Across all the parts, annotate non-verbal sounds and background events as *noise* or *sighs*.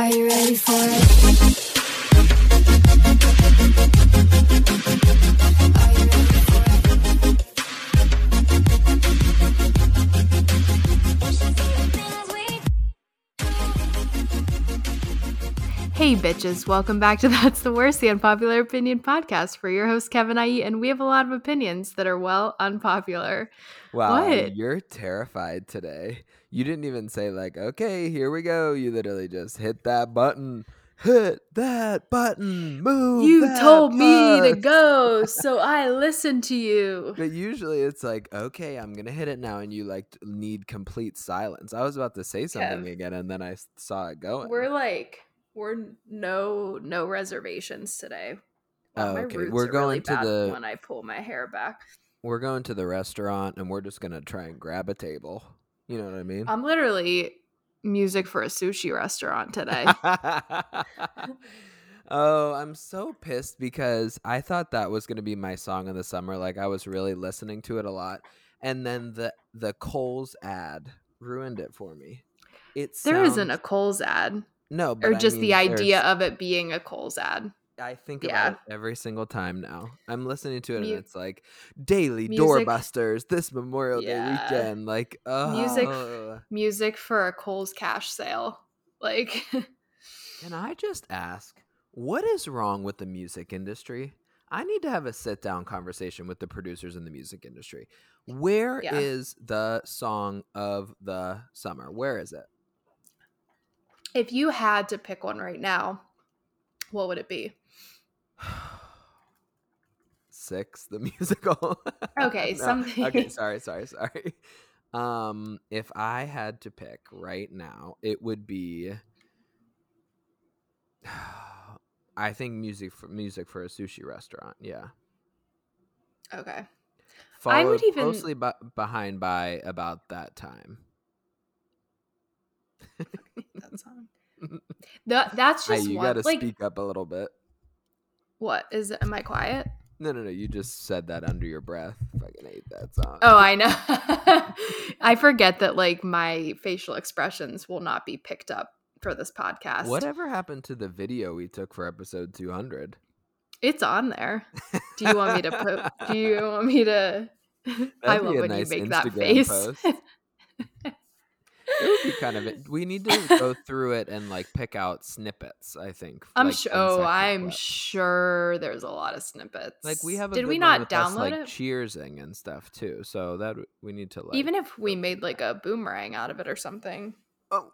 Are you ready for it? Are you ready for it? Hey, bitches, welcome back to *laughs* That's the Worst, the Unpopular Opinion podcast for your host, Kevin IE, and we have a lot of opinions that are, well, unpopular. Wow, What? you're terrified today. You didn't even say like, "Okay, here we go." You literally just hit that button. Hit that button. Move. You told me to go, *laughs* so I listened to you. But usually it's like, "Okay, I'm going to hit it now." And you like need complete silence. I was about to say something Kev. again and then I saw it going. We're like, we're no no reservations today. Wow, Oh, okay. We're are really going to the- when I pull my hair back. We're going to the restaurant and we're just going to try and grab a table. You know what I mean? I'm literally music for a sushi restaurant today. *laughs* oh, I'm so pissed because I thought that was going to be my song of the summer. Like I was really listening to it a lot, and then the the Kohl's ad ruined it for me. It there isn't a Kohl's ad, no, but or I just mean, the idea there's- of it being a Kohl's ad. I think yeah. about it every single time now. I'm listening to it Mu- and it's like daily Music- doorbusters this Memorial Day weekend. Like, oh, Music- Music for a Kohl's cash sale. Like, *laughs* Can I just ask, what is wrong with the music industry? I need to have a sit down conversation with the producers in the music industry. Where is Yeah. the song of the summer? Where is it? if you had to pick one right now, what would it be? *sighs* Six, the *laughs* musical. Okay, *laughs* No, something- Okay, sorry, sorry, sorry. *laughs* Um, if I had to pick right now, it would be. *sighs* I think music for music for a sushi restaurant. Yeah. Okay. followed I would even- closely bu- behind by about that time. That song. That, that's Hey, just you one. got to like, speak up a little bit. What is? Am I quiet? No, no, no. You just said that under your breath. Fucking hate that song. Oh, I know. *laughs* I forget that like my facial expressions will not be picked up for this podcast. Whatever happened to the video we took for episode 200? It's on there. Do you want me to put? Do you want me to? *laughs* I love when nice you make that Instagram face. *laughs* It would be kind of it. We need to *laughs* go through it and like pick out snippets. I think. I'm like, sure. Oh, I'm clips. sure there's a lot of snippets. Like we have. A Did we not with us, download like, it? Cheersing and stuff too. So that we need to like. Even if we made like a boomerang out of it or something. Oh,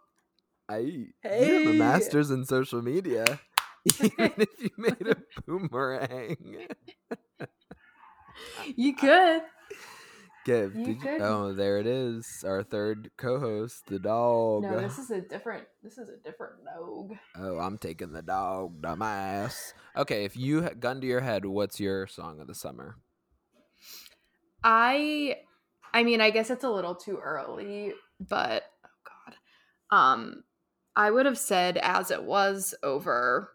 I you have a master's in social media. *laughs* Even if you made a boomerang. You could. You Did you, could. oh, there it is. Our third co-host, the dog. No, this is a different. This is a different Nogue. Oh, I'm taking the dog, dumbass. Okay, if you gun to your head, what's your song of the summer? I I mean, I guess it's a little too early, but oh god. Um I would have said as it was over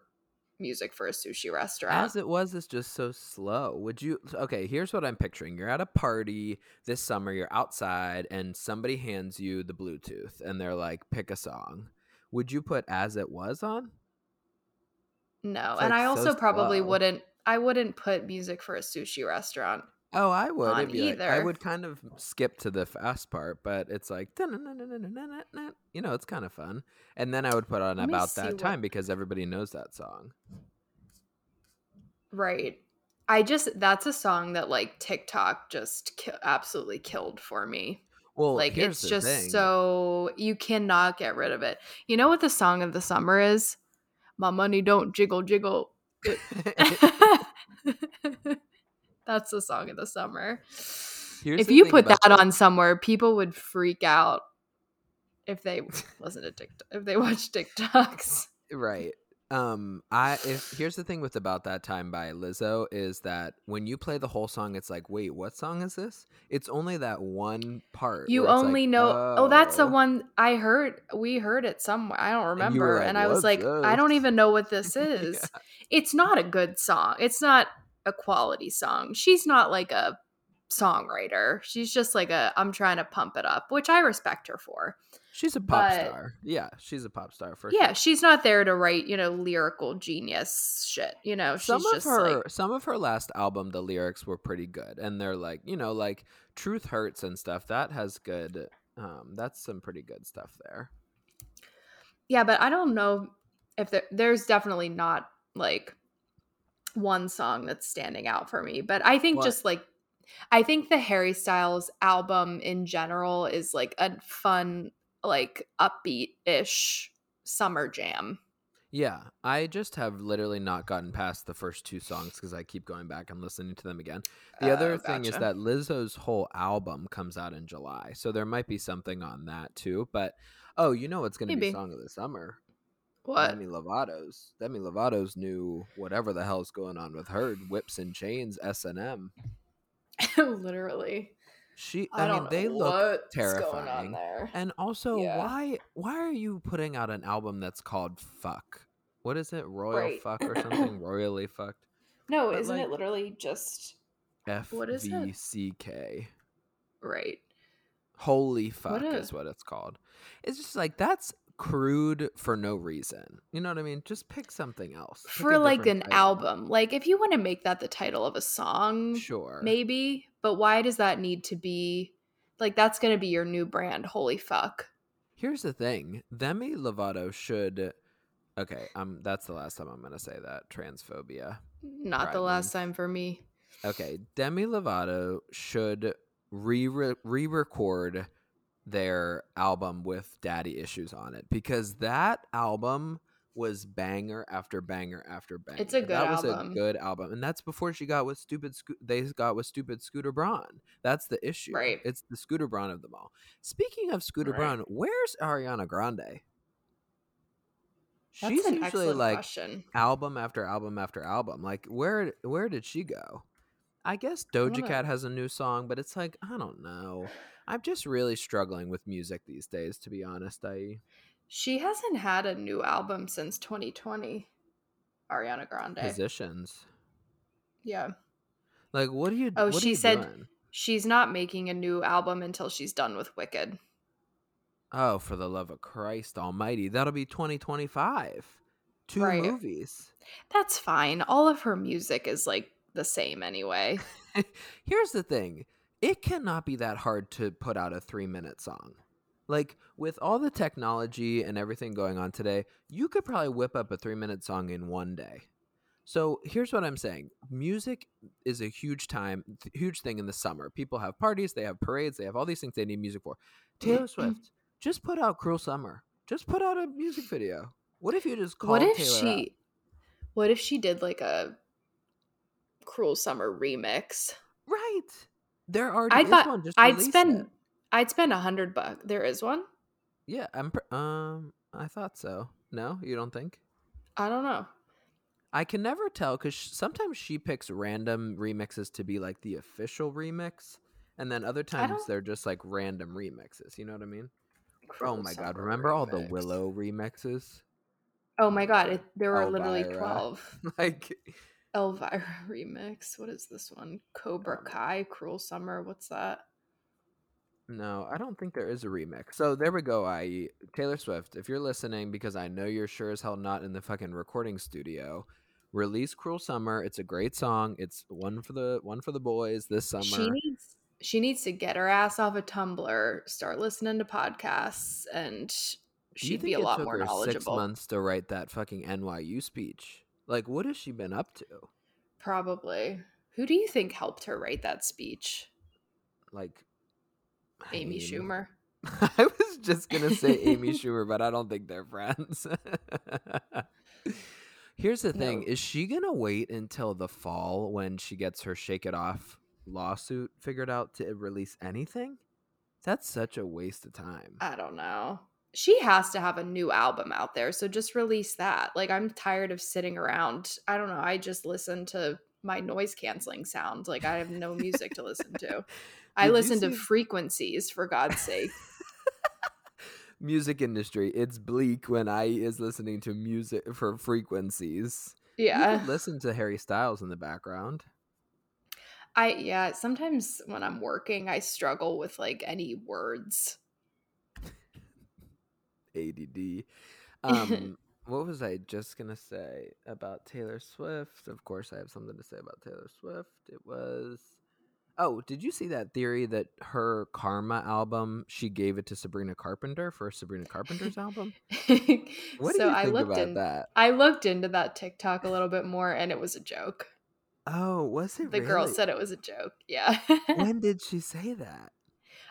music for a sushi restaurant. As it was is just so slow. Would you? Okay, here's what I'm picturing. You're at a party this summer. You're outside, and somebody hands you the Bluetooth, and they're like, "Pick a song." Would you put "As It Was" on? no, it's, and I so also probably slow. wouldn't I wouldn't put music for a sushi restaurant. Oh, I would. on It'd be like- I would kind of skip to the fast part, but it's like, you know, it's kind of fun. And then I would put on Let about that what- time because everybody knows that song. Right. I just that's a song that like TikTok just ki- absolutely killed for me. Well, like it's just thing. so you cannot get rid of it. You know what the song of the summer is? My money don't jiggle jiggle. *laughs* *laughs* *laughs* That's the song of the summer. Here's if the you put that on somewhere, people would freak out if they listen to TikTok if they watch TikToks. *laughs* right um i if here's the thing with about that time by lizzo is that when you play the whole song it's like wait what song is this it's only that one part You it's like, only know oh that's the oh. one I heard we heard it somewhere. I don't And remember. like, And, I was "What's like, I don't even know what *laughs* this Yeah. is. It's not a good song. It's not a quality song. She's not like a songwriter. She's just like a I'm trying to pump it up, which I respect her for. She's a pop But- star. Yeah, she's a pop star for yeah, sure. she's not there to write, you know, lyrical genius shit. You know, she's some of just her like some of her last album the lyrics were pretty good and they're like you know like truth hurts and stuff that has good um that's some pretty good stuff there Yeah, but I don't know if there, there's definitely not like one song that's standing out for me. But I think What? just like I think the Harry Styles album in general is like a fun, like upbeat ish summer jam. yeah i just have literally not gotten past the first two songs because i keep going back and listening to them again the other Oh, thing is that lizzo's whole album comes out in july so there might be something on that too but oh you know what's going to be song of the summer what? demi lovato's demi lovato's new whatever the hell's going on with her whips and chains s&m *laughs* Literally. she I, i, mean they look terrifying. And also, Yeah. why why are you putting out an album that's called Fuck? What is it? Royal Right. Fuck or *clears throat* something? Royally fucked. No, but, isn't like- it literally just F What? V C K. right? Holy fuck a- is what it's called. It's just like that's crude for no reason. You know what I mean? Just pick something else. Pick For like an album. Like if you want to make that the title of a song, Sure. maybe but why does that need to be like that's gonna be your new brand holy fuck Here's the thing. Demi Lovato should Okay, um that's the last time I'm going to say that. Transphobia. not the last time for me Okay, Demi Lovato should re re record their album with Daddy Issues on it because that album was banger after banger after banger. It's a good that was a good album, and that's before she got with stupid. Sco- they got with stupid Scooter Braun. That's the issue. Right. It's the Scooter Braun of them all. Speaking of Scooter Right. Braun, where's Ariana Grande? that's She's usually like question album after album after album. Like where where did she go? I guess Doja wanna- Cat has a new song, but it's like I don't know. I'm just really struggling with music these days, to be honest. I she hasn't had a new album since 2020 ariana grande positions yeah like what do you? Oh, she said- doing? she's not making a new album until she's done with wicked Oh, for the love of Christ Almighty, that'll be 2025. Two Right. movies. that's fine all of her music is like the same anyway *laughs* Here's the thing it cannot be that hard to put out a three minute song. Like, with all the technology and everything going on today, you could probably whip up a three minute song in one day. So, here's what I'm saying music is a huge time, th- huge thing in the summer. People have parties, they have parades, they have all these things they need music for. Taylor Swift, *clears throat* just put out Cruel Summer. Just put out a music video. What if you just called what if Taylor she up? what if she did like a cruel summer remix Right. There already I is thought one. Just I'd spend it. I'd spend a hundred bucks. There is one. Yeah, I'm. Pr- um, I thought so. No, you don't think? I don't know. I can never tell because sometimes she picks random remixes to be like the official remix, and then other times they're just like random remixes. You know what I mean? oh my god! Remember all the. Willow remixes? Oh my god! It, there were literally Elvira. twelve. *laughs* like, Elvira *laughs* remix. What is this one? Cobra Um, Kai. Cruel Summer. What's that? no, I don't think there is a remix. So there we go. I Taylor Swift, if you're listening, because I know you're sure as hell not in the fucking recording studio. Release "Cruel Summer." It's a great song. It's one for the one for the boys this summer. She needs. She needs to get her ass off of Tumblr, start listening to podcasts, and she'd be a lot more her Six knowledgeable. months to write that fucking NYU speech. Like, what has she been up to? Probably. Who do you think helped her write that speech? Like, I Amy mean, Schumer. *laughs* I was just gonna say Amy *laughs* Schumer, but I don't think they're friends. *laughs* Here's the thing: No. is she gonna wait until the fall when she gets her "Shake It Off" lawsuit figured out to release anything? That's such a waste of time. I don't know. She has to have a new album out there, so just release that. Like I'm tired of sitting around. I don't know. I just listen to my noise canceling sound. Like I have no music to listen *laughs* to. I Did listen to frequencies for God's sake. *laughs* music industry. It's bleak when I is listening to music for frequencies. Yeah. listen to Harry Styles in the background. I yeah, sometimes when I'm working, I struggle with like any words. ADD. *laughs* Um, what was I just gonna say about Taylor Swift? Of course, I have something to say about Taylor Swift. It was. Oh, did you see that theory that her Karma album she gave it to Sabrina Carpenter for Sabrina Carpenter's album? *laughs* What do so you I think looked about in that? I looked into that TikTok a little bit more and it was a joke. Oh, was it The girl said it was a joke. Yeah. when *laughs* did she say that?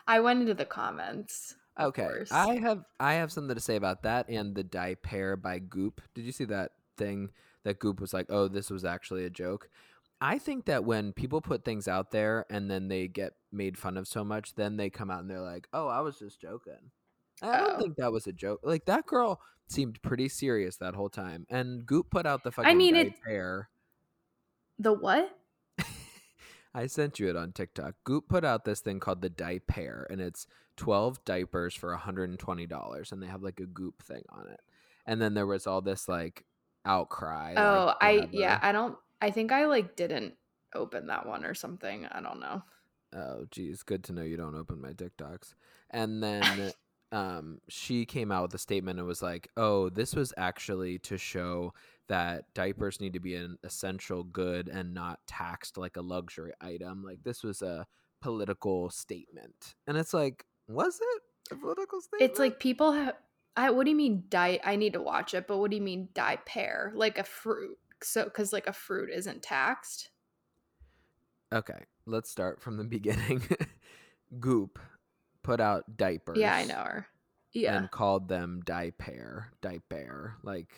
I went into the comments. Okay, course. I have I have something to say about that and the Die Pair by Goop. Did you see that thing that Goop was like, "Oh, this was actually a joke"? I think that when people put things out there and then they get made fun of so much, then they come out and they're like, "Oh, I was just joking." I don't Oh. think that was a joke. Like that girl seemed pretty serious that whole time. And Goop put out the fucking mean, Die it- Pair. The what? I sent you it on TikTok. Goop put out this thing called the Diaper, Pair, and it's 12 diapers for $120, and they have like a Goop thing on it. And then there was all this like outcry. oh, like, I yeah, I don't I think I like didn't open that one or something. I don't know. Oh, geez, good to know you don't open my TikToks. And then *laughs* um, she came out with a statement and was like, "Oh, this was actually to show that diapers need to be an essential good and not taxed like a luxury item. Like this was a political statement." And it's like, was it a political statement? It's like people have I what do you mean die I need to watch it, but what do you mean die pear? Like a fruit. So cuz like a fruit isn't taxed. okay, let's start from the *laughs* beginning. Goop put out diapers. Yeah, I know her. Yeah. and called them diaper, diaper, like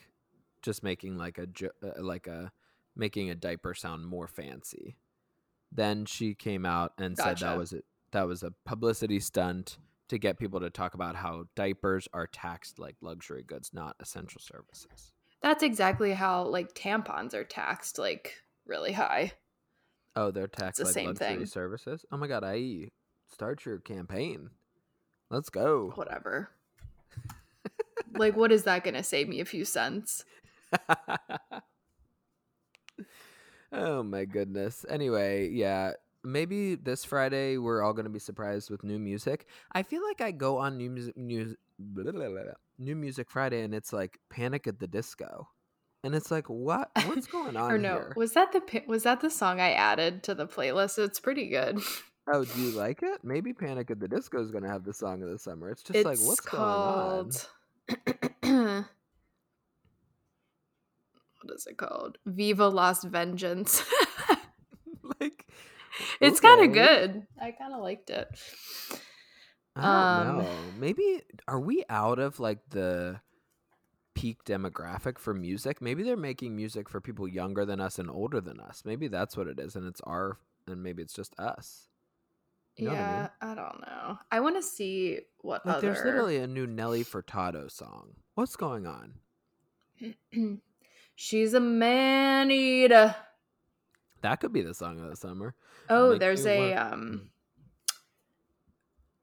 just making like a uh, like a making a diaper sound more fancy. Then she came out and said that was it. That was a publicity stunt to get people to talk about how diapers are taxed like luxury goods, not essential services. That's exactly how like tampons are taxed like really high. Oh, they're taxed the like same luxury thing. services. Oh my god, IE, start your campaign. Let's go. Whatever. *laughs* like what is that going to save me a few cents? *laughs* oh my goodness. Anyway, yeah, maybe this Friday we're all going to be surprised with new music. I feel like I go on new music new, blah, *laughs* blah, blah, blah, new music Friday and it's like Panic at the Disco. And it's like what what's going on or no, here? was that the was that the song I added to the playlist? It's pretty good. Oh, do you like it? Maybe Panic at the Disco is going to have the song of the summer. It's just it's like what's called *clears throat* what is it called? Viva Las Vengeance. going *laughs* on? like it's kind of good. I kind of liked it. I don't Um, know. Maybe are we out of like the peak demographic for music? Maybe they're making music for people younger than us and older than us. Maybe that's what it is, and it's our and maybe it's just us. You know what I yeah, mean? I, don't know. I want to see what Like other. there's literally a new Nelly Furtado song. What's going on? *clears throat* She's a man eater. That could be the song of the summer. Oh, Make there's a want- um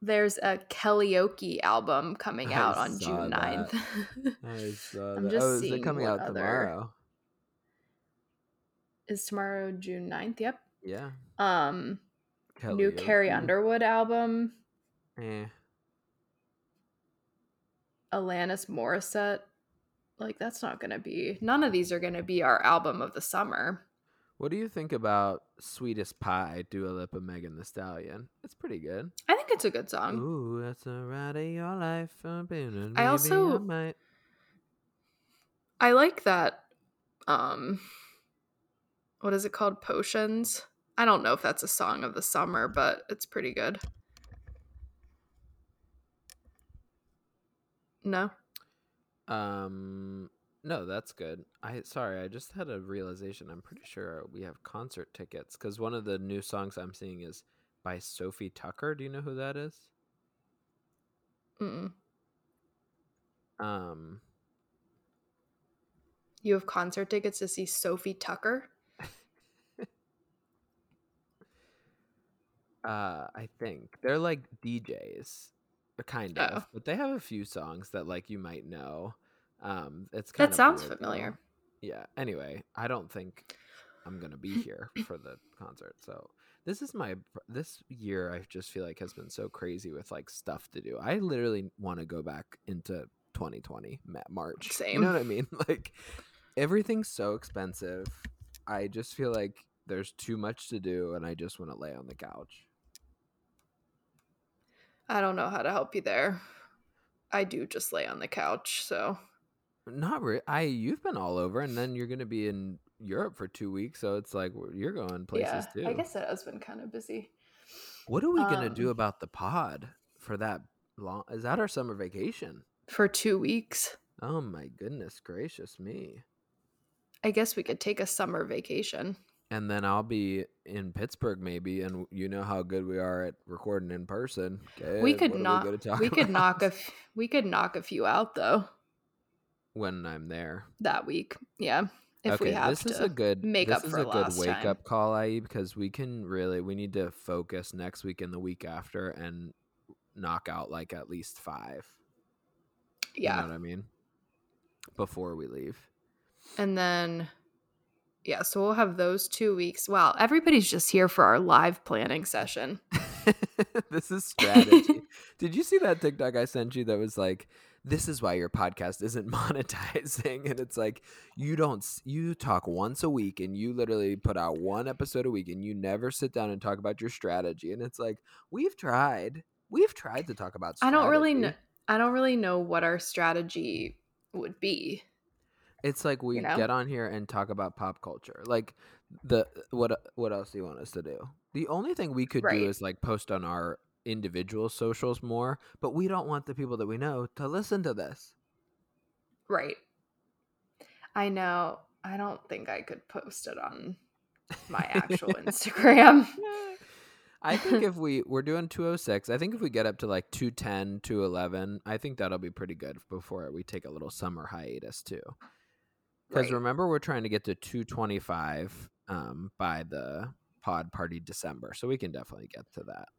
there's a karaoke album coming I out on saw June that. 9th. *laughs* I saw I'm that. just oh, is it seeing coming out other- tomorrow? Is tomorrow June 9th? Yep. Yeah. Um new Carrie Karaoke. Underwood album, Eh. Alanis Morissette. Like that's not going to be none of these are going to be our album of the summer. What do you think about Sweetest Pie, Dua Lipa, Megan Thee Stallion? It's pretty good. I think it's a good song. Ooh, that's a ride of your life. uh, I also- might. I like that um what is it called? Potions. I don't know if that's a song of the summer, but it's pretty good. No. Um, no, that's good. I sorry, I just had a realization. I'm pretty sure we have concert tickets because one of the new songs I'm seeing is by Sofi Tukker. Do you know who that is? Mm-mm. Um, You have concert tickets to see Sofi Tukker? Uh, I think they're like DJs, kind of, Oh. but they have a few songs that like you might know. Um, it's kind That sounds weird, though. familiar. Yeah. Anyway, I don't think I'm gonna be *laughs* here for the concert, so this is my this year I just feel like has been so crazy with like stuff to do. I literally want to go back into 2020 March. Same you know what I mean? *laughs* Like everything's so expensive. I just feel like there's too much to do and I just want to lay on the couch. I don't know how to help you there. I do just lay on the couch, so Not really. I you've been all over and then you're going to be in Europe for 2 weeks, so it's like you're going places yeah. too. I guess it has been kind of busy. What are we going to do Um, about the pod for that long? Is that our summer vacation? For two weeks. Oh my goodness gracious me. I guess we could take a summer vacation. And then I'll be in Pittsburgh maybe and you know how good we are at recording in person. we could knock gonna we could knock about a *laughs* f- we could knock a few out though when I'm there. that week. Yeah. If okay, we have this to is a good make this up is for a good wake time. up call, IE, because we can really we need to focus next week and the week after and knock out like at least five. Yeah. You know what I mean? Before we leave. And then yeah, so we'll have those two weeks. Wow, everybody's just here for our live planning session. *laughs* this is strategy. *laughs* Did you see that TikTok I sent you that was like, "This is why your podcast isn't *laughs* monetizing," and it's like you don't you talk once a week and you literally put out one episode a week and you never sit down and talk about your strategy, and it's like we've tried, we've tried to talk about. I don't really know I don't really know what our strategy would be. It's like we know? get on here and talk about pop culture. Like the what uh, what else do you want us to do? The only thing we could Right. do is like post on our individual socials more, but we don't want the people that we know to listen to this. Right. I know. I don't think I could post it on my actual *laughs* Instagram. *laughs* I think if we we're doing 206, I think if we get up to like 210, 211, I think that'll be pretty good before we take a little summer hiatus too. Because Right. remember, we're trying to get to 225 um, by the pod party December, so we can definitely get to that.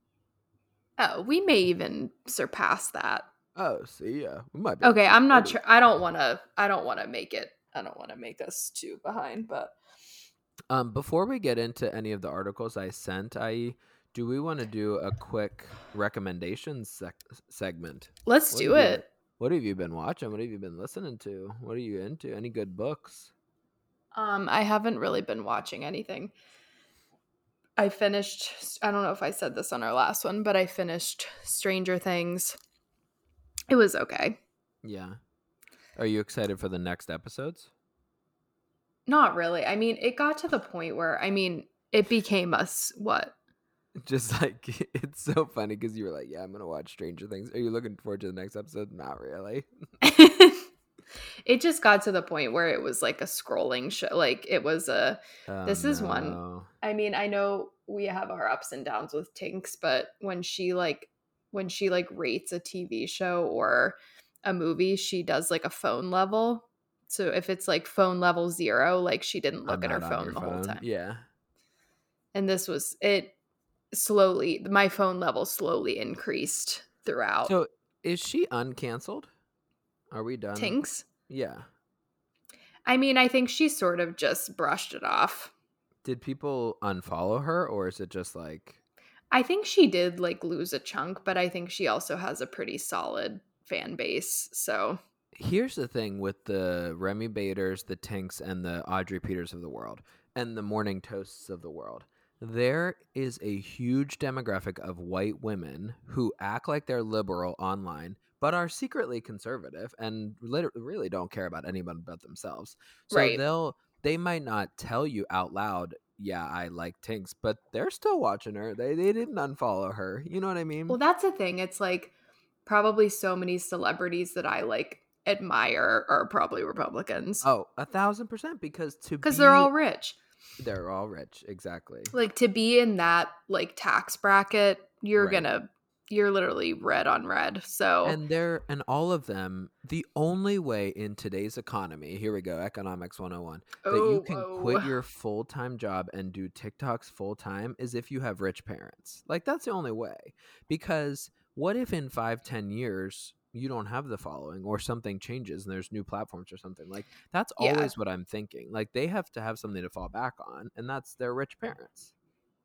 Oh, we may even surpass that. Oh, see, yeah, we might be. Okay, I'm not 230. sure. I don't want to. I don't want to make it. I don't want to make us too behind. But Um, before we get into any of the articles I sent, I do we want to do a quick recommendations sec- segment? let's do you- it. What have you been watching? What have you been listening to? What are you into? Any good books? Um, I haven't really been watching anything. I finished. I don't know if I said this on our last one, but I finished Stranger Things. It was okay. Yeah. Are you excited for the next episodes? Not really. I mean, it got to the point where I mean, it became us what *laughs* Just like *laughs* it's so funny because you were like, "Yeah, I'm gonna watch Stranger Things." Are you looking forward to the next episode? Not really. *laughs* it just got to the point where it was like a scrolling show. Like it was a. Oh, This is one- I mean, I know we have our ups and downs with Tinx, but when she like when she like rates a TV show or a movie, she does like a phone level. So if it's like phone level zero, like she didn't look I'm at her phone the whole time. Yeah. And this was it slowly my phone level slowly increased throughout. So is she uncanceled? Are we done? Tinx. Yeah. I mean, I think she sort of just brushed it off. Did people unfollow her, or is it just like I think she did like lose a chunk, but I think she also has a pretty solid fan base. So here's the thing with the Remi Baders, the Tinx, and the Audrey Peters of the world, and the Morning Toasts of the world. There is a huge demographic of white women who act like they're liberal online, but are secretly conservative and really don't care about anyone but themselves. So Right. they'll they might not tell you out loud, "Yeah, I like Tinx," but they're still watching her. They they didn't unfollow her. You know what I mean? Well, that's the thing. It's like probably so many celebrities that I like admire are probably Republicans oh, a thousand percent because to because be- they're all rich. They're all rich, exactly. Like to be in that like tax bracket, you're Right. gonna you're literally red on red. So And they're and all of them, the only way in today's economy, here we go, economics 101, that you Oh, can oh. quit your full-time job and do TikToks full-time is if you have rich parents. Like that's the only way. Because what if in five, ten years you don't have the following or something changes and there's new platforms or something like that's Yeah. always what i'm thinking like they have to have something to fall back on and that's their rich parents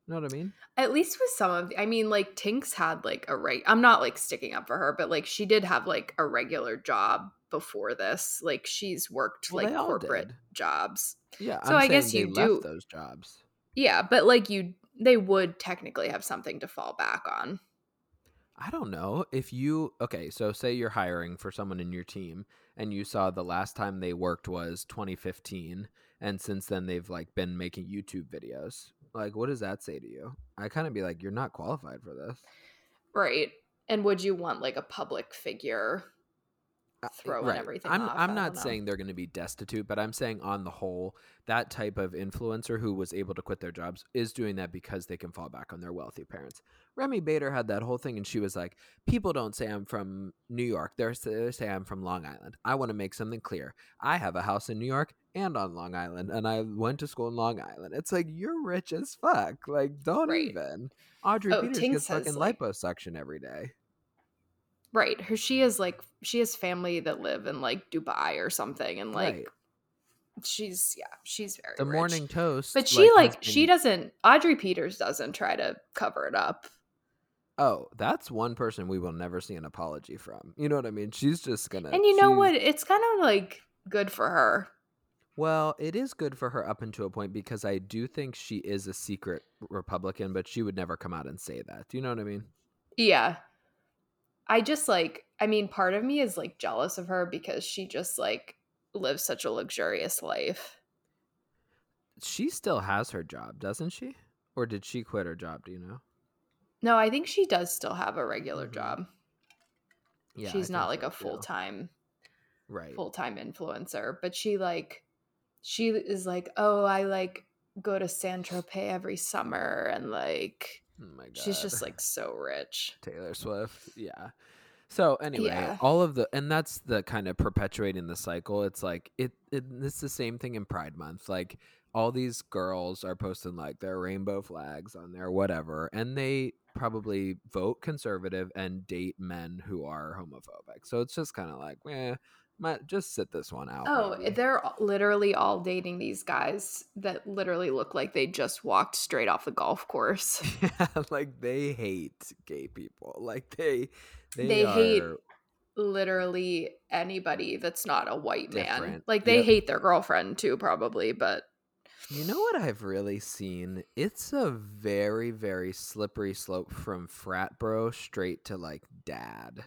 You know what I mean? At least with some of, I mean, like Tinx had like a right I'm not like sticking up for her, but like she did have like a regular job before this. Like she's worked Well, like corporate did. jobs. Yeah. So I'm I guess you left do- those jobs. Yeah, but like you, they would technically have something to fall back on. I don't know if you okay. So say you're hiring for someone in your team, and you saw the last time they worked was 2015, and since then they've like been making YouTube videos. Like, what does that say to you? I kind of be like, you're not qualified for this. Right. And would you want like a public figure Uh, throwing everything I'm off? I'm not saying they're going to be destitute, but I'm saying on the whole, that type of influencer who was able to quit their jobs is doing that because they can fall back on their wealthy parents. Remi Bader had that whole thing, and she was like, "People don't say I'm from New York; they're they say I'm from Long Island. I want to make something clear. I have a house in New York and on Long Island, and I went to school in Long Island. It's like you're rich as fuck. Like, don't Right. even." Audrey Oh, Peters Tinx gets fucking like- liposuction every day. Right. Her she is like she has family that live in like Dubai or something and like Right. she's yeah, she's very The rich. morning toast, But she like, has she doesn't Audrey Peters doesn't try to cover it up. Oh, that's one person we will never see an apology from. You know what I mean? She's just gonna. And you know what? It's kind of like good for her. Well, it is good for her up until a point because I do think she is a secret Republican, but she would never come out and say that. Do you know what I mean? Yeah. I just like I mean part of me is like jealous of her because she just like lives such a luxurious life. She still has her job, doesn't she? Or did she quit her job? Do you know? No, I think she does still have a regular Mhm. job. Yeah, I She's not like so, a full-time Right. full-time influencer, but she like she is like, "Oh, I like go to San Tropez every summer and like Oh my god. she's just like so rich." Taylor Swift. Yeah. So anyway, Yeah. all of the and that's the kind of perpetuating the cycle. It's like it, it it's the same thing in Pride Month. Like all these girls are posting like their rainbow flags on their whatever, and they probably vote conservative and date men who are homophobic. So it's just kind of like, eh, just sit this one out. Oh, maybe. they're literally all dating these guys that literally look like they just walked straight off the golf course. *laughs* yeah, like they hate gay people. Like they they, They hate literally anybody that's not a white man. Like they Yep. hate their girlfriend too, probably, but You know what I've really seen? It's a very, very slippery slope from frat bro straight to like dad.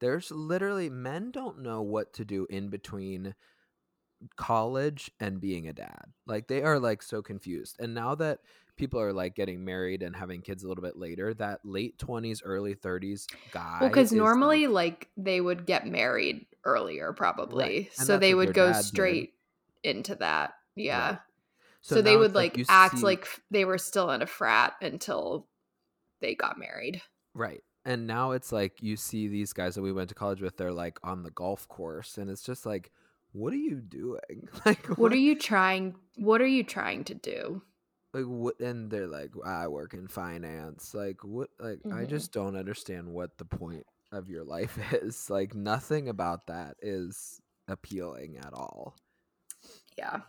There's literally men don't know what to do in between college and being a dad. Like they are like so confused. And now that people are like getting married and having kids a little bit later, that late 20s, early 30s guy. well, because is, normally like, like they would get married earlier, probably, and so they would go dad did. straight into that. Yeah. Right. So, they would it's like act see- like they were still in a frat until they got married. Right. And now it's like you see these guys that we went to college with, they're like on the golf course, and it's just like, what are you doing? *laughs* Like, What are you trying? What are you trying to do? like? What? And they're like, I work in finance. Like, what? Like, I Mhm. just don't understand what the point of your life *laughs* is. Like, nothing about that is appealing at all. Yeah.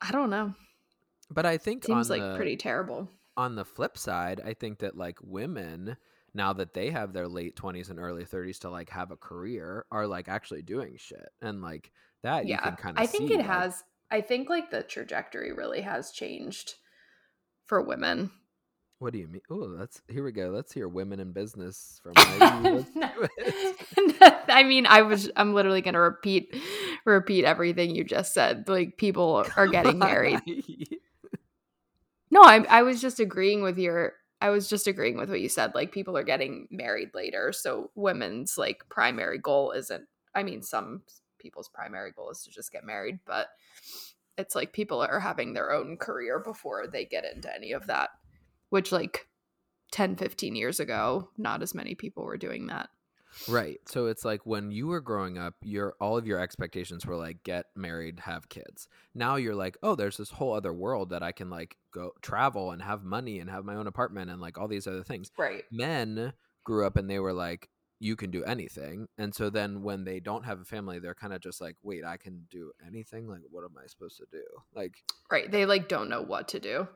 I don't know. But I think Seems like the, pretty terrible. On the flip side, I think that like women now that they have their late 20s and early 30s to like have a career are like actually doing shit and like that you yeah. can kind of I think see, it like- has I think like the trajectory really has changed for women. what do you mean oh that's here we go let's hear women in business from *laughs* Let's No. do it. *laughs* I mean, I was I'm literally going to repeat repeat everything you just said. Like people are *laughs* getting married. No, I I was just agreeing with your I was just agreeing with what you said. Like people are getting married later, so women's like primary goal isn't I mean some people's primary goal is to just get married, but it's like people are having their own career before they get into any of that, which like 10 15 years ago, not as many people were doing that. Right. So it's like when you were growing up, your all of your expectations were like get married, have kids. Now you're like, oh, there's this whole other world that I can like go travel and have money and have my own apartment and like all these other things. Right. Men grew up and they were like, you can do anything. And so then when they don't have a family, they're kind of just like, wait, I can do anything? Like what am I supposed to do? Like Right. They like don't know what to do.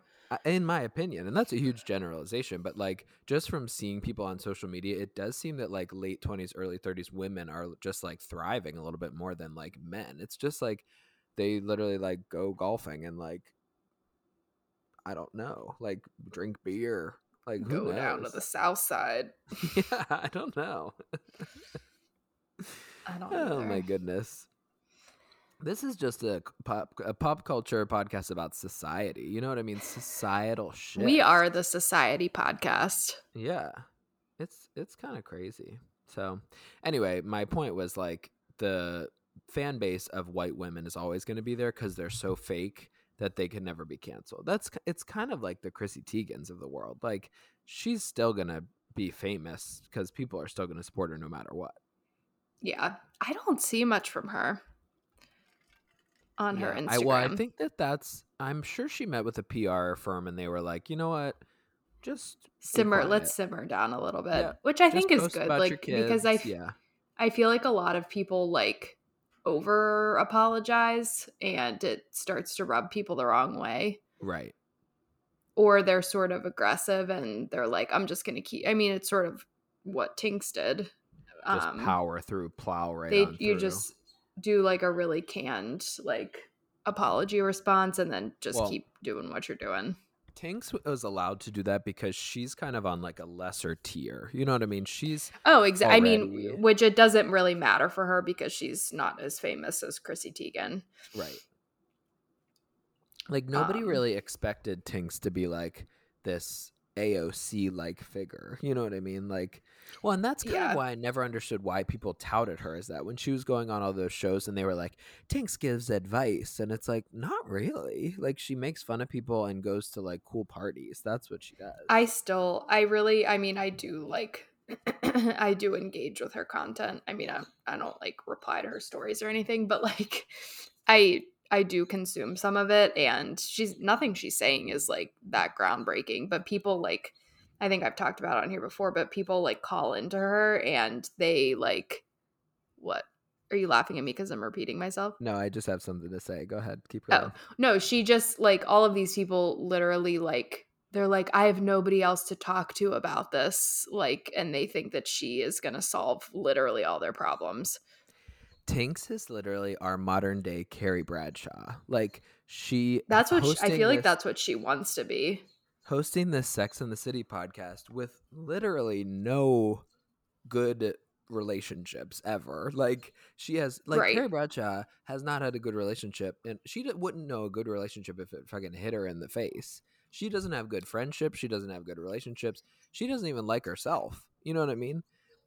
In my opinion and that's a huge generalization but like just from seeing people on social media it does seem that like late 20s early 30s women are just like thriving a little bit more than like men. It's just like they literally like go golfing and like i don't know like drink beer like Go down to the south side. *laughs* yeah i don't know. I *laughs* don't oh my goodness this is just a pop a pop culture podcast about society you know what i mean societal shit We are the society podcast. Yeah. It's it's kind of crazy. So, anyway, my point was like the fan base of white women is always going to be there cuz they're so fake that they can never be canceled. That's it's kind of like the Chrissy Teigens of the world. Like she's still going to be famous cuz people are still going to support her no matter what. Yeah. I don't see much from her on her Yeah, Instagram. I, well, I think that that's I'm sure she met with a PR firm and they were like, "You know what? Just simmer let's simmer down a little bit Yeah, which i Just think is good like because i yeah. i feel like a lot of people like over apologize and it starts to rub people the wrong way Right. or they're sort of aggressive and they're like i'm just gonna keep i mean it's sort of what Tinx did Just um, power through, plow right they on you through. just do like a really canned like apology response and then just Well- keep doing what you're doing Tinx was allowed to do that because she's kind of on like a lesser tier. You know what I mean? She's Oh, exactly. I mean, which it doesn't really matter for her because she's not as famous as Chrissy Teigen. right. Like nobody Um, really expected Tinx to be like this AOC like figure. You know what I mean? Like, well, and that's kind Yeah. of why I never understood why people touted her. Is that when she was going on all those shows and they were like, Tinx gives advice, and it's like, not really. Like she makes fun of people and goes to like cool parties. That's what she does. I still, I really, I mean, I do like, *clears throat* I do engage with her content. I mean, I, I don't like reply to her stories or anything, but like, I, I do consume some of it, and she's nothing she's saying is like that groundbreaking. But people like, I think I've talked about it on here before, but people like call into her and they like, what? Are you laughing at me because I'm repeating myself? no, I just have something to say. Go ahead, keep going. Oh, going. No, she just like all of these people literally like they're like I have nobody else to talk to about this like and they think that she is going to solve literally all their problems. Tinx is literally our modern day Carrie Bradshaw. Like she That's what she, I feel like this- that's what she wants to be. hosting this Sex and the City podcast with literally no good relationships ever. Like she has like Right. Carrie Bradshaw has not had a good relationship and she d- wouldn't know a good relationship if it fucking hit her in the face. She doesn't have good friendships, she doesn't have good relationships. She doesn't even like herself. You know what I mean?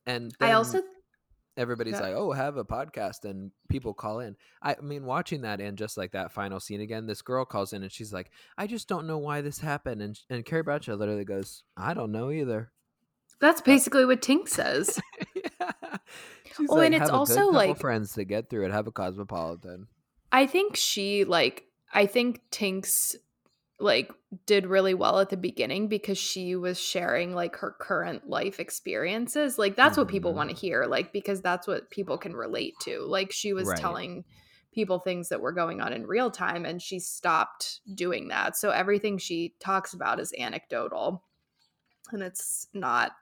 And I also everybody's like, "Oh, have a podcast," and people call in. I mean, watching that and just like that final scene again, this girl calls in and she's like, "I just don't know why this happened," and and Carrie Bradshaw literally goes, "I don't know either." that's uh, basically what Tink says. *laughs* yeah. Oh, like, and it's "Have a good also, like- friends to get through it. Have a cosmopolitan. I think she like I think Tinx like did really well at the beginning because she was sharing like her current life experiences. Like that's what people Mhm. want to hear like because that's what people can relate to. Like she was Right. telling people things that were going on in real time and she stopped doing that. So everything she talks about is anecdotal. And it's not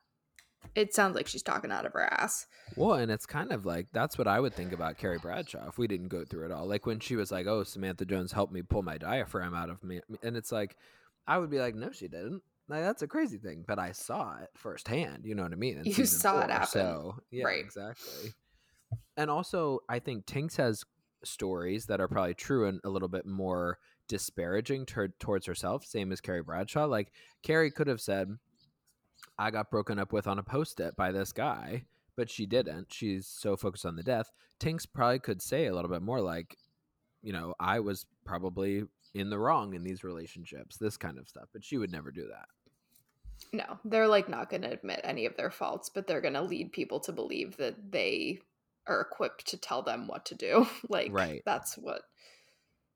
it sounds like she's talking out of her ass. Well, and it's kind of like that's what I would think about Carrie Bradshaw if we didn't go through it all. Like when she was like, "Oh, Samantha Jones helped me pull my diaphragm out of me," and it's like, I would be like, "No, she didn't." Like that's a crazy thing, but I saw it firsthand. You know what I mean? You saw it happen. So yeah, Right. exactly. And also, I think Tinx has stories that are probably true and a little bit more disparaging tur- towards herself, same as Carrie Bradshaw. Like Carrie could have said, "I got broken up with on a post-it by this guy." But she didn't. She's so focused on the death. Tinx probably could say a little bit more like, you know, I was probably in the wrong in these relationships, this kind of stuff. But she would never do that. No, they're like not going to admit any of their faults, but they're going to lead people to believe that they are equipped to tell them what to do. *laughs* like, Right. that's what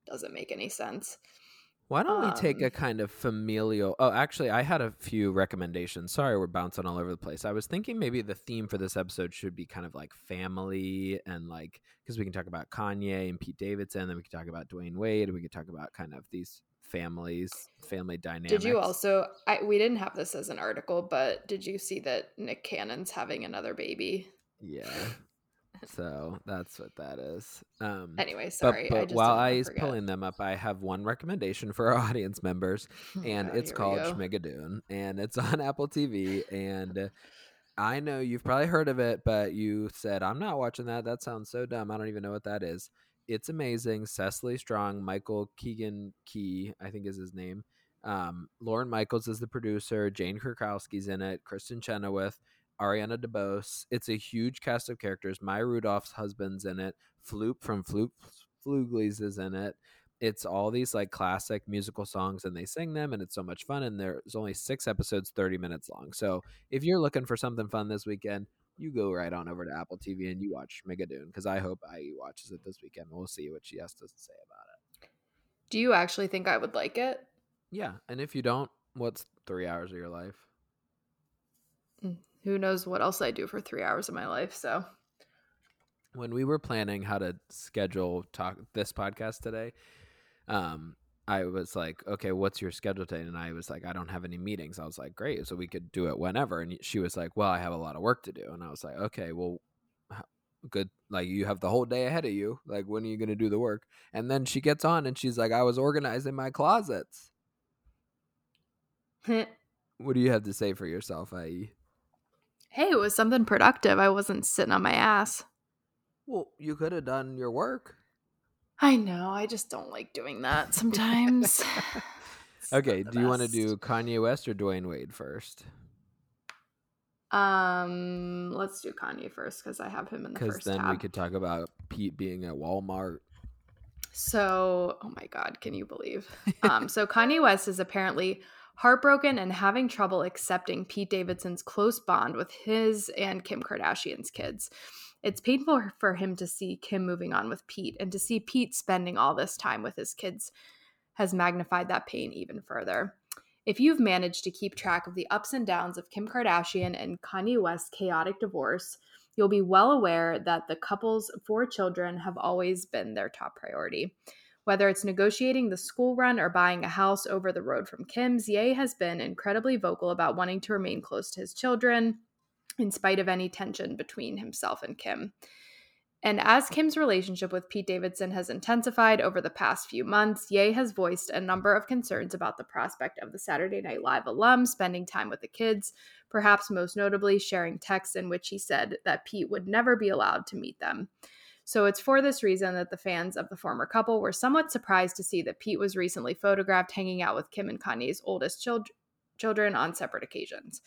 doesn't make any sense. Why don't we take a Um, kind of familial? Oh, actually, I had a few recommendations. Sorry, we're bouncing all over the place. I was thinking maybe the theme for this episode should be kind of like family and like because we can talk about Kanye and Pete Davidson, then we can talk about Dwyane Wade, and we could talk about kind of these families, family dynamics. Did you also? I we didn't have this as an article, but did you see that Nick Cannon's having another baby? Yeah. *laughs* So that's what that is. Um, Anyway, but, sorry. I but just while I is forget. pulling them up, I have one recommendation for our *laughs* audience members. Oh and God, it's called. Schmigadoon, and it's *laughs* on Apple TV. And I know you've probably heard of it, but you said I'm not watching that. That sounds so dumb. I don't even know what that is. It's amazing. Cecily Strong, Michael Keegan Key, I think is his name. Um, Lorne Michaels is the producer. Jane Krakowski's in it. Kristin Chenoweth, Ariana DeBose. It's a huge cast of characters. Maya Rudolph's husband's in it. Floop from Floop Fooglies is in it it's all these like classic musical songs and they sing them and it's so much fun and there's only six episodes 30 minutes long so if you're looking for something fun this weekend you go right on over to apple tv and you watch Schmigadoon because i hope i watches it this weekend we'll see what she has to say about it Do you actually think I would like it? yeah and if you don't what's three hours of your life mm, Who knows what else I do for three hours of my life? So. When we were planning how to schedule talk this podcast today um i was like okay what's your schedule today? And i was like i don't have any meetings. I was like great so we could do it whenever. And she was like well i have a lot of work to do. And i was like okay well good like you have the whole day ahead of you like when are you going to do the work? And then she gets on and she's like i was organizing my closets. *laughs* What do you have to say for yourself ie it was something productive. I wasn't sitting on my ass. well you could have done your work I know. I just don't like doing that sometimes. *laughs* *laughs* Okay do you want to do kanye west or dwyane wade first Um, let's do Kanye first because I have him in the first. because then tab. we could talk about Pete being at Walmart. So, oh my God, can you believe? *laughs* Um, so Kanye West is apparently heartbroken and having trouble accepting Pete Davidson's close bond with his and Kim Kardashian's kids. It's painful for him to see Kim moving on with Pete, and to see Pete spending all this time with his kids has magnified that pain even further. If you've managed to keep track of the ups and downs of Kim Kardashian and Kanye West's chaotic divorce, you'll be well aware that the couple's four children have always been their top priority. Whether it's negotiating the school run or buying a house over the road from Kim's, Ye has been incredibly vocal about wanting to remain close to his children in spite of any tension between himself and Kim. And as Kim's relationship with Pete Davidson has intensified over the past few months, Ye has voiced a number of concerns about the prospect of the Saturday Night Live alum spending time with the kids, perhaps most notably sharing texts in which he said that Pete would never be allowed to meet them. So it's for this reason that the fans of the former couple were somewhat surprised to see that Pete was recently photographed hanging out with Kim and Kanye's oldest child- children on separate occasions.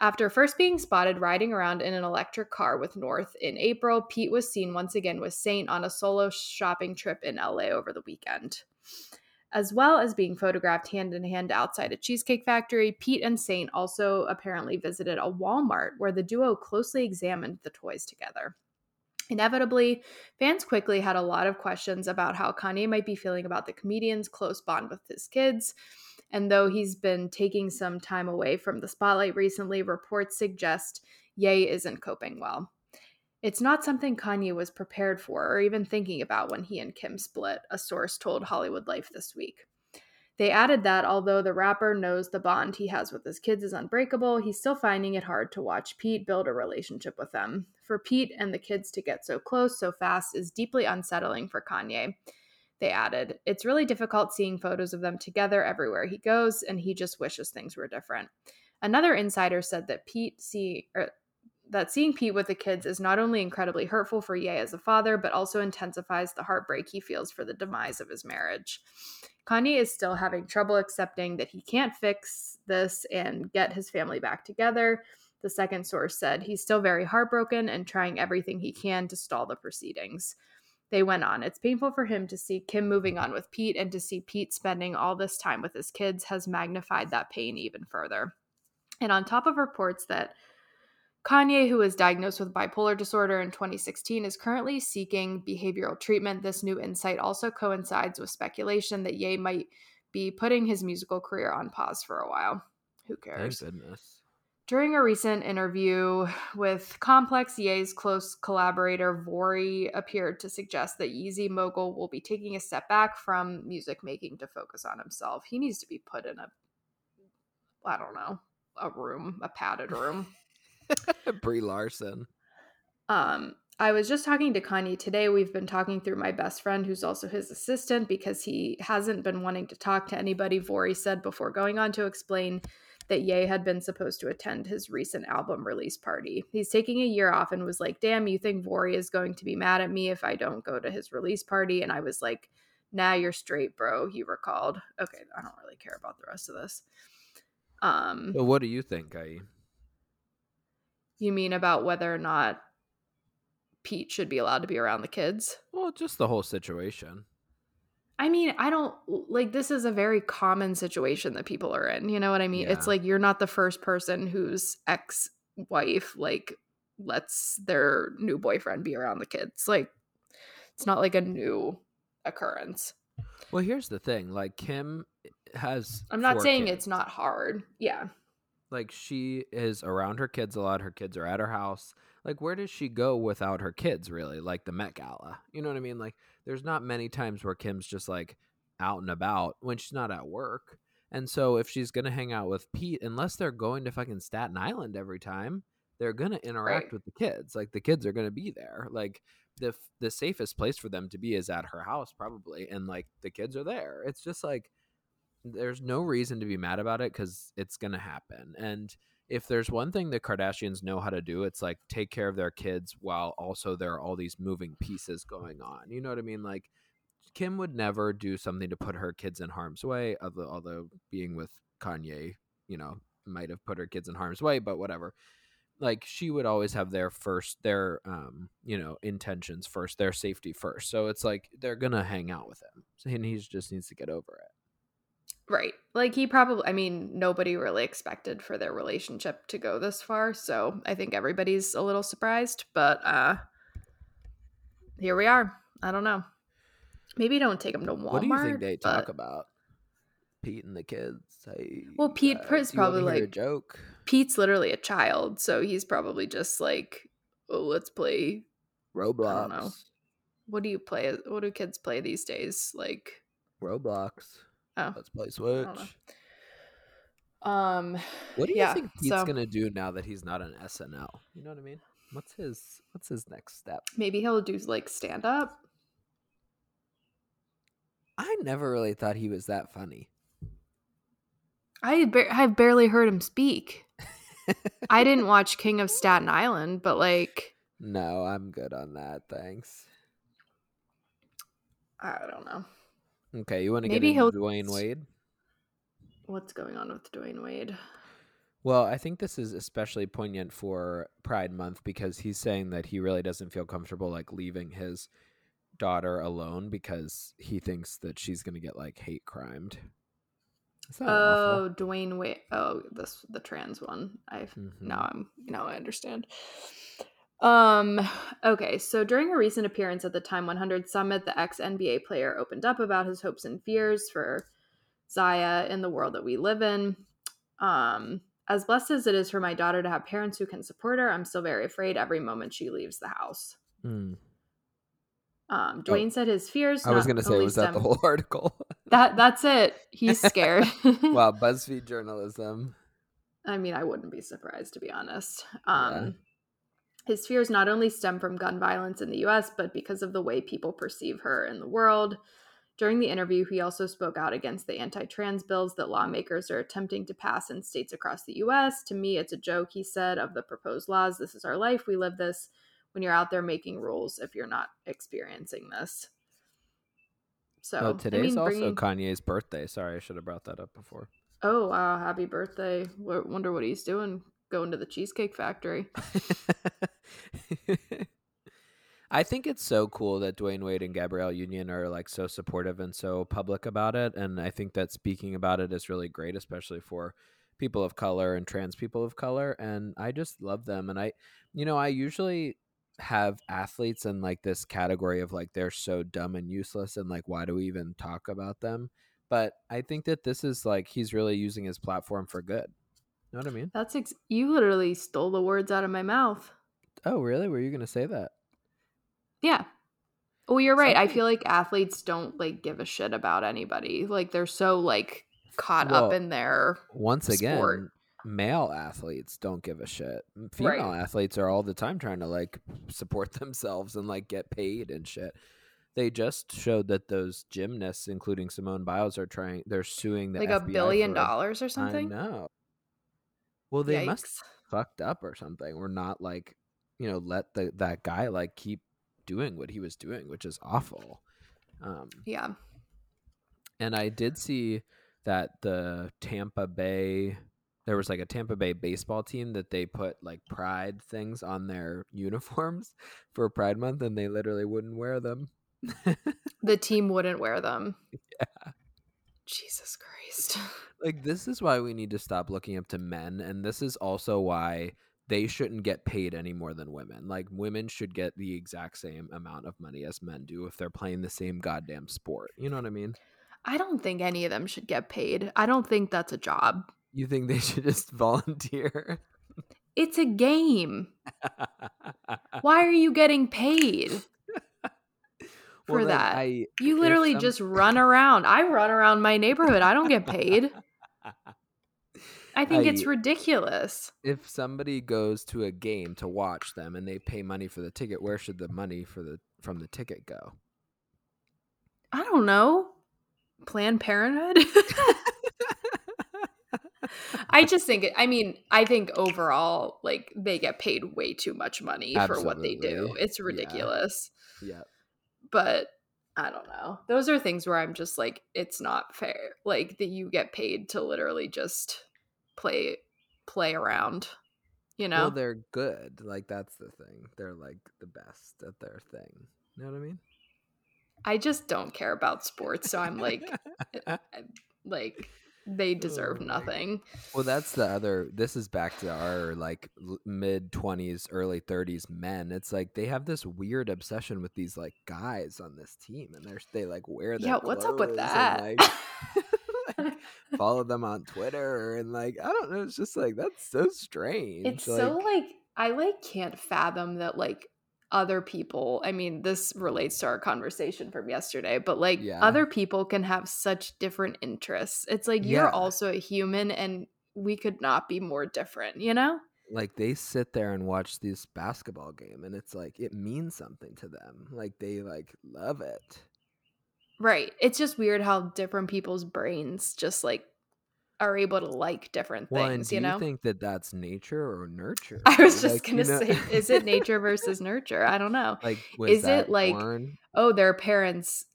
After first being spotted riding around in an electric car with North in April, Pete was seen once again with Saint on a solo shopping trip in LA over the weekend. As well as being photographed hand in hand outside a Cheesecake Factory, Pete and Saint also apparently visited a Walmart where the duo closely examined the toys together. Inevitably, fans quickly had a lot of questions about how Kanye might be feeling about the comedian's close bond with his kids. And though he's been taking some time away from the spotlight recently, reports suggest Ye isn't coping well. It's not something Kanye was prepared for or even thinking about when he and Kim split, a source told Hollywood Life this week. They added that although the rapper knows the bond he has with his kids is unbreakable, he's still finding it hard to watch Pete build a relationship with them. For Pete and the kids to get so close so fast is deeply unsettling for Kanye. They added, It's really difficult seeing photos of them together everywhere he goes, and he just wishes things were different. Another insider said that Pete see or that seeing Pete with the kids is not only incredibly hurtful for Ye as a father, but also intensifies the heartbreak he feels for the demise of his marriage. Kanye is still having trouble accepting that he can't fix this and get his family back together. The second source said he's still very heartbroken and trying everything he can to stall the proceedings. They went on. It's painful for him to see Kim moving on with Pete, and to see Pete spending all this time with his kids has magnified that pain even further. And on top of reports that Kanye, who was diagnosed with bipolar disorder in 2016, is currently seeking behavioral treatment. This new insight also coincides with speculation that Ye might be putting his musical career on pause for a while. Who Thank cares? goodness. During a recent interview with Complex, Ye's close collaborator Vory appeared to suggest that Yeezy Mogul will be taking a step back from music making to focus on himself. He needs to be put in a, I don't know, a room, a padded room. *laughs* *laughs* Brie Larson. Um, I was just talking to Kanye today. We've been talking through my best friend, who's also his assistant, because he hasn't been wanting to talk to anybody. Vory said before going on to explain that Ye had been supposed to attend his recent album release party. He's taking a year off and was like, Damn, you think Vory is going to be mad at me if I don't go to his release party? And I was like, Nah, you're straight, bro. He recalled. Okay, I don't really care about the rest of this. Um, But what do you think, IE? You mean about whether or not Pete should be allowed to be around the kids? Well, just the whole situation. I mean, I don't like this is a very common situation that people are in. You know what I mean? It's like you're not the first person whose ex wife like lets their new boyfriend be around the kids. Like it's not like a new occurrence. Well, here's the thing. Like Kim has I'm not saying kids. it's not hard. Yeah. Like she is around her kids a lot. Her kids are at her house. Like where does she go without her kids really? Like the Met Gala. You know what I mean? Like there's not many times where Kim's just like out and about when she's not at work. And so if she's going to hang out with Pete unless they're going to fucking Staten Island every time, they're going to interact Right. with the kids. Like the kids are going to be there. Like the f- the safest place for them to be is at her house probably and like the kids are there. It's just like there's no reason to be mad about it because it's gonna happen. And if there's one thing the Kardashians know how to do, it's like take care of their kids while also there are all these moving pieces going on. You know what I mean? Like Kim would never do something to put her kids in harm's way, although, although being with Kanye, you know, might have put her kids in harm's way, but whatever. Like she would always have their first, their um, you know, intentions first, their safety first. So it's like they're gonna hang out with him, and he just needs to get over it. Right. Like he probably I mean, nobody really expected for their relationship to go this far, so I think everybody's a little surprised, but uh here we are. I don't know. Maybe don't take them to Walmart. What do you think they talk about? Pete and the kids. Hey, Well, Pete uh, Pritt's do you wanna probably hear a like- joke. Pete's literally a child, so he's probably just like, "Oh, let's play Roblox. know. what do you play? What do kids play these days? Like, Roblox. Oh, Let's play. Switch. um, What do you yeah, think Pete's so- gonna do now that he's not an SNL? You know what I mean? What's his What's his next step? maybe he'll do like stand up. I never really thought he was that funny. I ba- I've barely heard him speak. I *laughs* didn't watch King of Staten Island, but like, No, I'm good on that. Thanks. I don't know Okay, you want to get into he'll- Dwyane Wade? what's going on with Dwyane Wade. Well, I think this is especially poignant for Pride Month because he's saying that he really doesn't feel comfortable like leaving his daughter alone because he thinks that she's going to get like hate crimed. Oh, awful? Dwyane Wade. Oh, this the trans one. I Mhm. now I'm now I understand. Um. Okay. So during a recent appearance at the Time 100 Summit, the ex NBA player opened up about his hopes and fears for Zaya in the world that we live in. Um. As blessed as it is for my daughter to have parents who can support her, I'm still very afraid every moment she leaves the house. Hmm. Um, Dwyane said his fears. I was going to say, was that the whole *laughs* article? That that's it. He's *laughs* scared. wow, *laughs* BuzzFeed journalism. I mean, I wouldn't be surprised to be honest. Um, His fears not only stem from gun violence in the US, but because of the way people perceive her in the world. During the interview, he also spoke out against the anti trans bills that lawmakers are attempting to pass in states across the US. To me, it's a joke, he said, of the proposed laws. This is our life. We live this when you're out there making rules if you're not experiencing this. So, I today's mean, also bringing- Kanye's birthday. Sorry, I should have brought that up before. Oh, wow. Happy birthday. Wonder what he's doing. Going to the Cheesecake Factory. *laughs* I think it's so cool that Dwyane Wade and Gabrielle Union are like so supportive and so public about it. And I think that speaking about it is really great, especially for people of color and trans people of color. And I just love them. And I, you know, I usually have athletes in like this category of like they're so dumb and useless and like why do we even talk about them? but I think that this is like he's really using his platform for good. Know what I mean? That's ex- you literally stole the words out of my mouth. Oh, really? Were you gonna say that? Yeah. Well, you're right. I feel like athletes don't like give a shit about anybody. Like they're so like caught Well, up in their Once again, sport. male athletes don't give a shit. Female athletes are all the time trying to like support *laughs* themselves and like get paid and shit. They just showed that those gymnasts, including Simone Biles, are trying. They're suing the like a billion dollars or something. know. Well, they must Yikes. fucked up or something or not like you know let the that guy like keep doing what he was doing which is awful um Yeah. and i did see that the tampa bay there was like a tampa bay baseball team that they put like pride things on their uniforms *laughs* for pride month and they literally wouldn't wear them The *laughs* team wouldn't wear them. Yeah. Jesus Christ. *laughs* like this is why we need to stop looking up to men and this is also why they shouldn't get paid any more than women like women should get the exact same amount of money as men do if they're playing the same goddamn sport you know what i mean I don't think any of them should get paid. I don't think that's a job. you think they *laughs* should just volunteer It's a game. *laughs* Why are you getting paid? For Well, that. I, You literally some- just run around. I run around my neighborhood. I don't get paid. I think it's ridiculous. if somebody goes to a game to watch them and they pay money for the ticket where should the money for the from the ticket go I don't know. Planned Parenthood? *laughs* I just think it, I mean, I think overall like they get paid way too much money for what they do. Absolutely. It's Yeah. ridiculous. yeah But I don't know. Those are things where I'm just like it's not fair. Like that you get paid to literally just play play around. You know? well they're good like that's the thing they're like the best at their thing you know what i mean I just don't care about sports, so I'm like *laughs* eh, eh, like they deserve Oh nothing. Well, that's the other. This is back to our like mid twenties, early thirties men. It's like they have this weird obsession with these like guys on this team, and they're they like wear their Yeah, what's up with that? and, like, *laughs* like, follow them on Twitter and like I don't know. It's just like that's so *laughs* strange. it's so like I like can't fathom that like other people I mean this relates to our conversation from yesterday but like Yeah. other people can have such different interests. It's like you're also a human and we could not be more different, you know? like they sit there and watch this basketball game, and it's like it means something to them. Like they like love it. Right. It's just weird how different people's brains just like are able to like different Well, things, do you you know? think that that's nature or nurture? *laughs* I was just Like, going you know- say is it nature versus nurture? I don't know. *laughs* Like, was Is it, like- born? oh their parents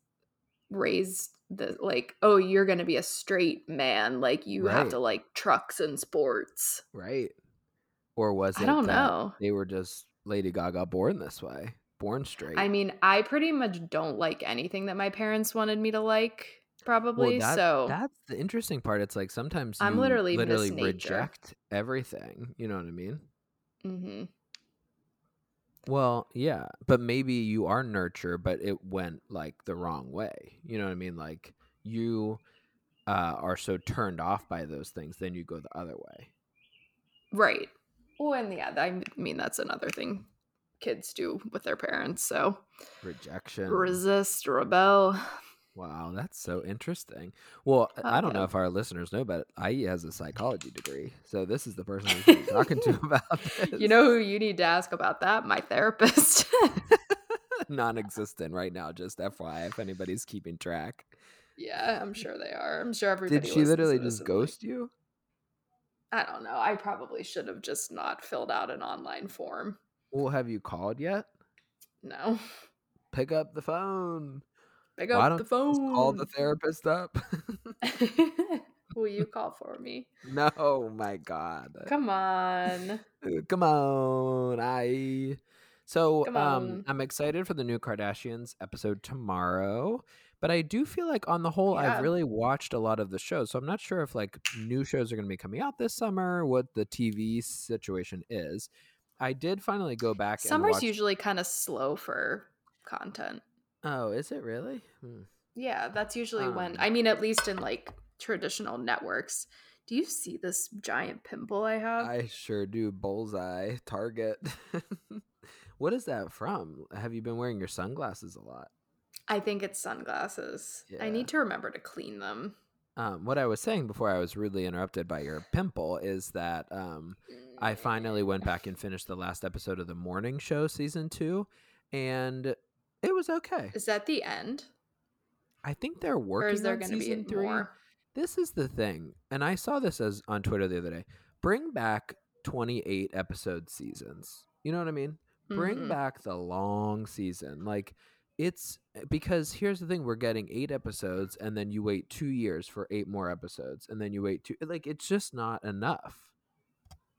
raised the like oh you're gonna be a straight man like you have to like trucks and sports right? Or was it? i don't know They were just Lady Gaga born this way, born straight. i mean i pretty much don't like anything that my parents wanted me to like probably that- so that's the interesting part. It's like sometimes I'm you literally literally reject everything. You know what I mean? hmm Well, yeah, but maybe you are nurture, but it went like the wrong way. You know what I mean? Like you uh, are so turned off by those things, then you go the other way. right well and yeah i mean that's another thing kids do with their parents so Rejection. resist rebel Wow, that's so interesting. Well, I- I don't know if our listeners know, but IE has a psychology degree. So this is the person we should be *laughs* talking to *laughs* about this. you know who you need to ask about that my therapist *laughs* non-existent right now. Just FYI, if anybody's keeping track. Yeah, I'm sure they are. I'm sure everybody. Did she literally just and, like- ghost you? I don't know. I probably should have just not filled out an online form. Well, have you called yet? No, Pick up the phone. Pick Why up the phone. call the therapist up. *laughs* Will you call for me? *laughs* no, my God. Come on. *laughs* Come on, I. So um. I'm excited for the new Kardashians episode tomorrow. But I do feel like on the whole Yeah. I've really watched a lot of the shows. So I'm not sure if like new shows are gonna be coming out this summer, what the TV situation is. I did finally go back and Summer's watch usually kind of slow for content. Oh, is it really? Hmm. Yeah, that's usually when Um, I mean at least in like traditional networks. Do you see this giant pimple I have? I sure do. Bullseye, Target. *laughs* what is that from? Have you been wearing your sunglasses a lot? I think it's sunglasses. I need to remember to clean them. Um, what I was saying before I was rudely interrupted by your pimple is that um, I finally went back and finished the last episode of the morning show season two, and it was okay. Is that the end? I think they're Or working is there on going to be season three. more? This is the thing, and I saw this as on Twitter the other day. Bring back twenty eight episode seasons. You know what I mean? Bring Mhm. back the long season. Like it's because here's the thing: we're getting eight episodes, and then you wait two years for eight more episodes, and then you wait two. Like it's just not enough.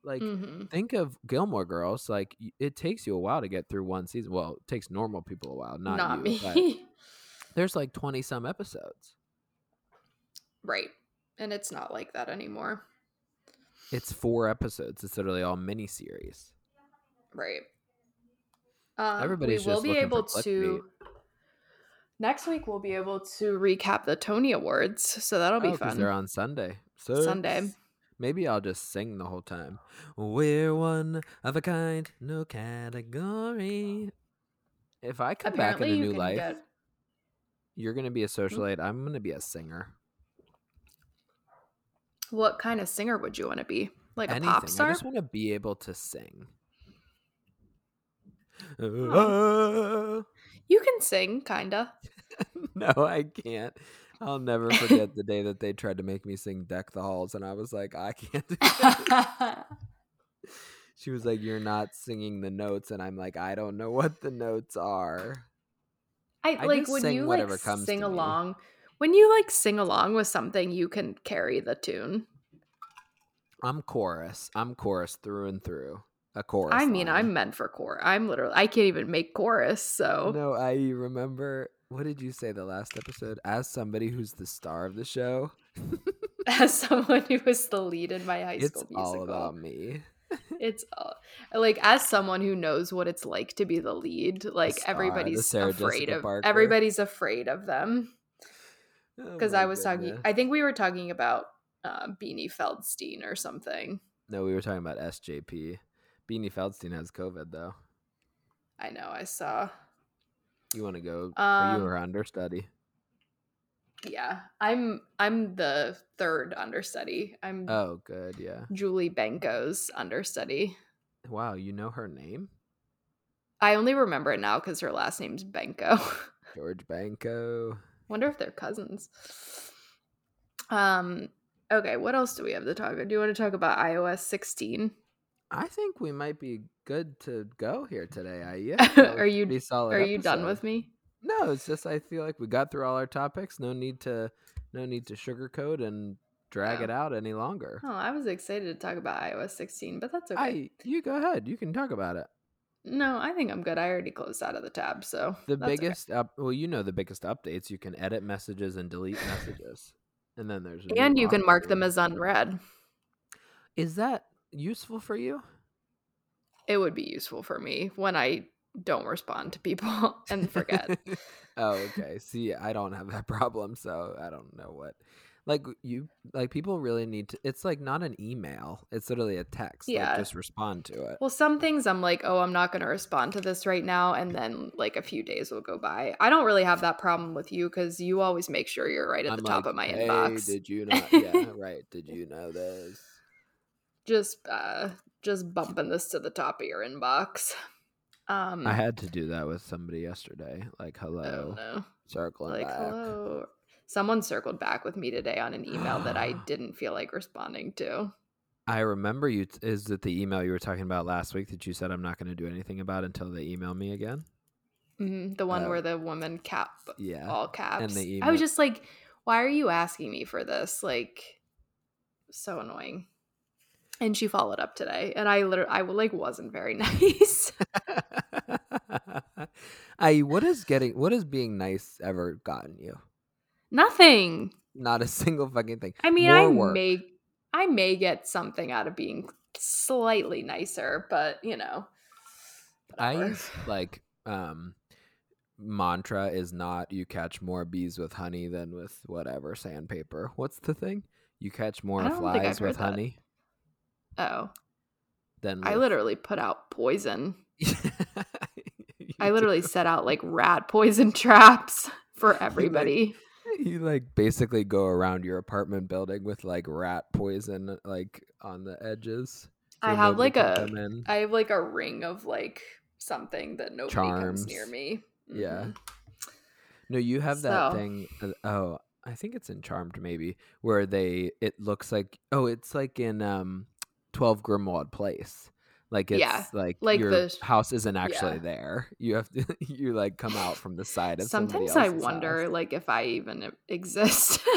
Like Mhm. think of Gilmore Girls. Like it takes you a while to get through one season. Well, it takes normal people a while, not, Not, you, me. *laughs* there's like twenty some episodes. right. And it's not like that anymore. It's four episodes. It's literally all mini series. Right. Um, Everybody's we will be able to next week we'll be able to recap the Tony Awards, so that'll be Oh, fun. They're on Sunday. So Sunday. Maybe I'll just sing the whole time. We're one of a kind, no category. If I come Apparently back in a new life, get you're gonna be a hmm? socialite. I'm gonna be a singer. what kind of singer would you want to be? Like a pop star? I just want to be able to sing. Oh. You can sing, kinda. *laughs* no, I can't. I'll never forget the day that they tried to make me sing "Deck the Halls," and I was like, I can't. Do that. *laughs* *laughs* she was like, "You're not singing the notes," and I'm like, I don't know what the notes are. I I like when you like sing to me. along. When you like sing along with something, you can carry the tune. I'm chorus. I'm chorus through and through. A chorus. I mean, line. I'm meant for chorus. I'm literally I can't even make chorus, so No, I remember. What did you say the last episode? As somebody who's the star of the show, *laughs* as someone who was the lead in my high it's school musical. all about me. *laughs* It's uh, like as someone who knows what it's like to be the lead, like star, everybody's afraid Jessica of everybody's afraid of them. Oh Because my I was talking. I think we were talking about uh, Beanie Feldstein or something. No, we were talking about SJP. Beanie Feldstein has COVID though. I know, I saw. You want to go? are you Um, her understudy? Yeah. I'm I'm the third understudy. I'm Oh, good. Yeah. Julie Benko's understudy. Wow, you know her name, I only remember it now because her last name's Benko. *laughs* George Banco. Wonder if they're cousins. Um. Okay. What else do we have to talk? about? Do you want to talk about iOS 16? I think we might be good to go here today. I yeah. *laughs* Are you- Are you done with me? No, it's just I feel like we got through all our topics. No need to, no need to sugarcoat and drag Oh. it out any longer. Oh, I was excited to talk about iOS 16, but that's okay. I, you go ahead. You can talk about it. No, I think I'm good. I already closed out of the tab, so The that's okay. biggest up, well, you know the biggest updates. You can edit messages and delete messages, and then there's And you can mark them as unread. Is that useful for you? It would be useful for me when I don't respond to people *laughs* and forget. *laughs* oh, okay. See, I don't have that *laughs* problem, so I don't know what. Like you, like people really need to. It's like not an email. It's literally a text. Yeah. Like, just respond to it. well, some things I'm like, oh, I'm not going to respond to this right now. And then like a few days will go by. I don't really have that problem with you because you always make sure you're right at I'm the top like, of my hey, inbox. Did you not? Yeah, right. Did you know this? Just uh just bumping this to the top of your inbox. Um I had to do that with somebody yesterday. Like, hello, oh no. circling Like back. hello. Someone circled back with me today on an email that I *gasps* didn't feel like responding to. I remember you. T- is it the email you were talking about last week that you said I'm not going to do anything about until they email me again? Mhm, The one Oh. where the woman cap Yeah. all caps. the I was just like, why are you asking me for this? Like, so annoying. And she followed up today, and I literally, I like wasn't very *laughs* nice. *laughs* I what is getting what is being nice ever gotten you? Nothing. Not a single fucking thing. I mean, More I work. may, I may get something out of being slightly nicer, but you know, I whatever. used like um mantra is not you catch more bees with honey than with whatever sandpaper. What's the thing? You catch more I don't think I've flies with honey Oh, Then I literally put out poison. *laughs* I literally set out like rat poison *laughs* traps for *laughs* everybody. you like basically go around your apartment building with like rat poison like on the edges. I have like a. I have like a ring of like something that nobody comes near me. Yeah. Mhm. No, you have that So- thing. uh, Oh, I think it's in Charmed maybe, where they it looks like oh, it's like in um Twelve Grimmauld Place. Like it's Yeah, like, like your the house isn't actually yeah. there. *laughs* You have to you like come out from the side of Sometimes I wonder house. like if I even exist. *laughs*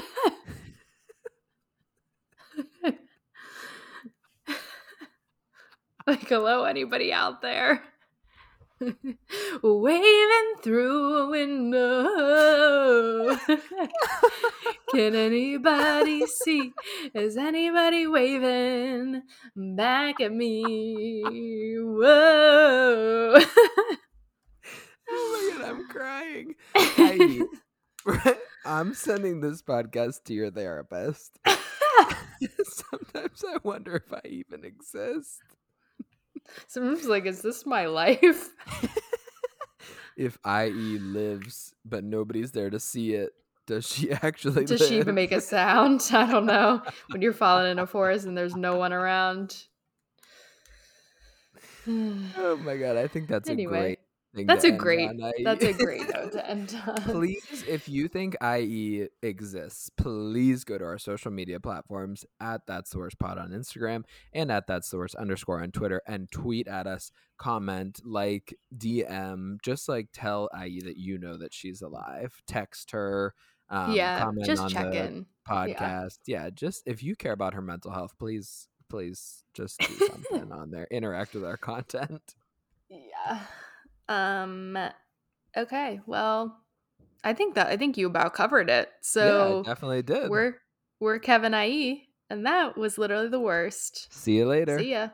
like hello anybody out there? *laughs* Waving through a window. *laughs* Can anybody see? Is anybody waving back at me? Whoa. Oh my god, I'm crying. I, *laughs* I'm sending this podcast to your therapist. Sometimes I wonder if I even exist. Sometimes like, is this my life? *laughs* If IE lives, but nobody's there to see it, does she *laughs* actually Does she even make a sound? *laughs* I don't know. When you're falling in a forest and there's no one around. *sighs* Oh my god, I think that's a Anyway, great thing. That's a great on, IE. *laughs* that's a great note to end on. please, if you think IE exists, please go to our social media platforms at That's the Worst Pod on Instagram and at That's the Worst underscore on Twitter and tweet at us, comment, like, DM, just like tell IE that you know that she's alive. Text her. Um, yeah, comment just on check the in. podcast. Yeah. just if you care about her mental health, please, please just do something *laughs* on there. Interact with our content. Yeah. Um okay, well, I think that I think you about covered it. yeah, So I definitely did. we're we're Kevin IE, and that was literally the worst. See you later. See ya.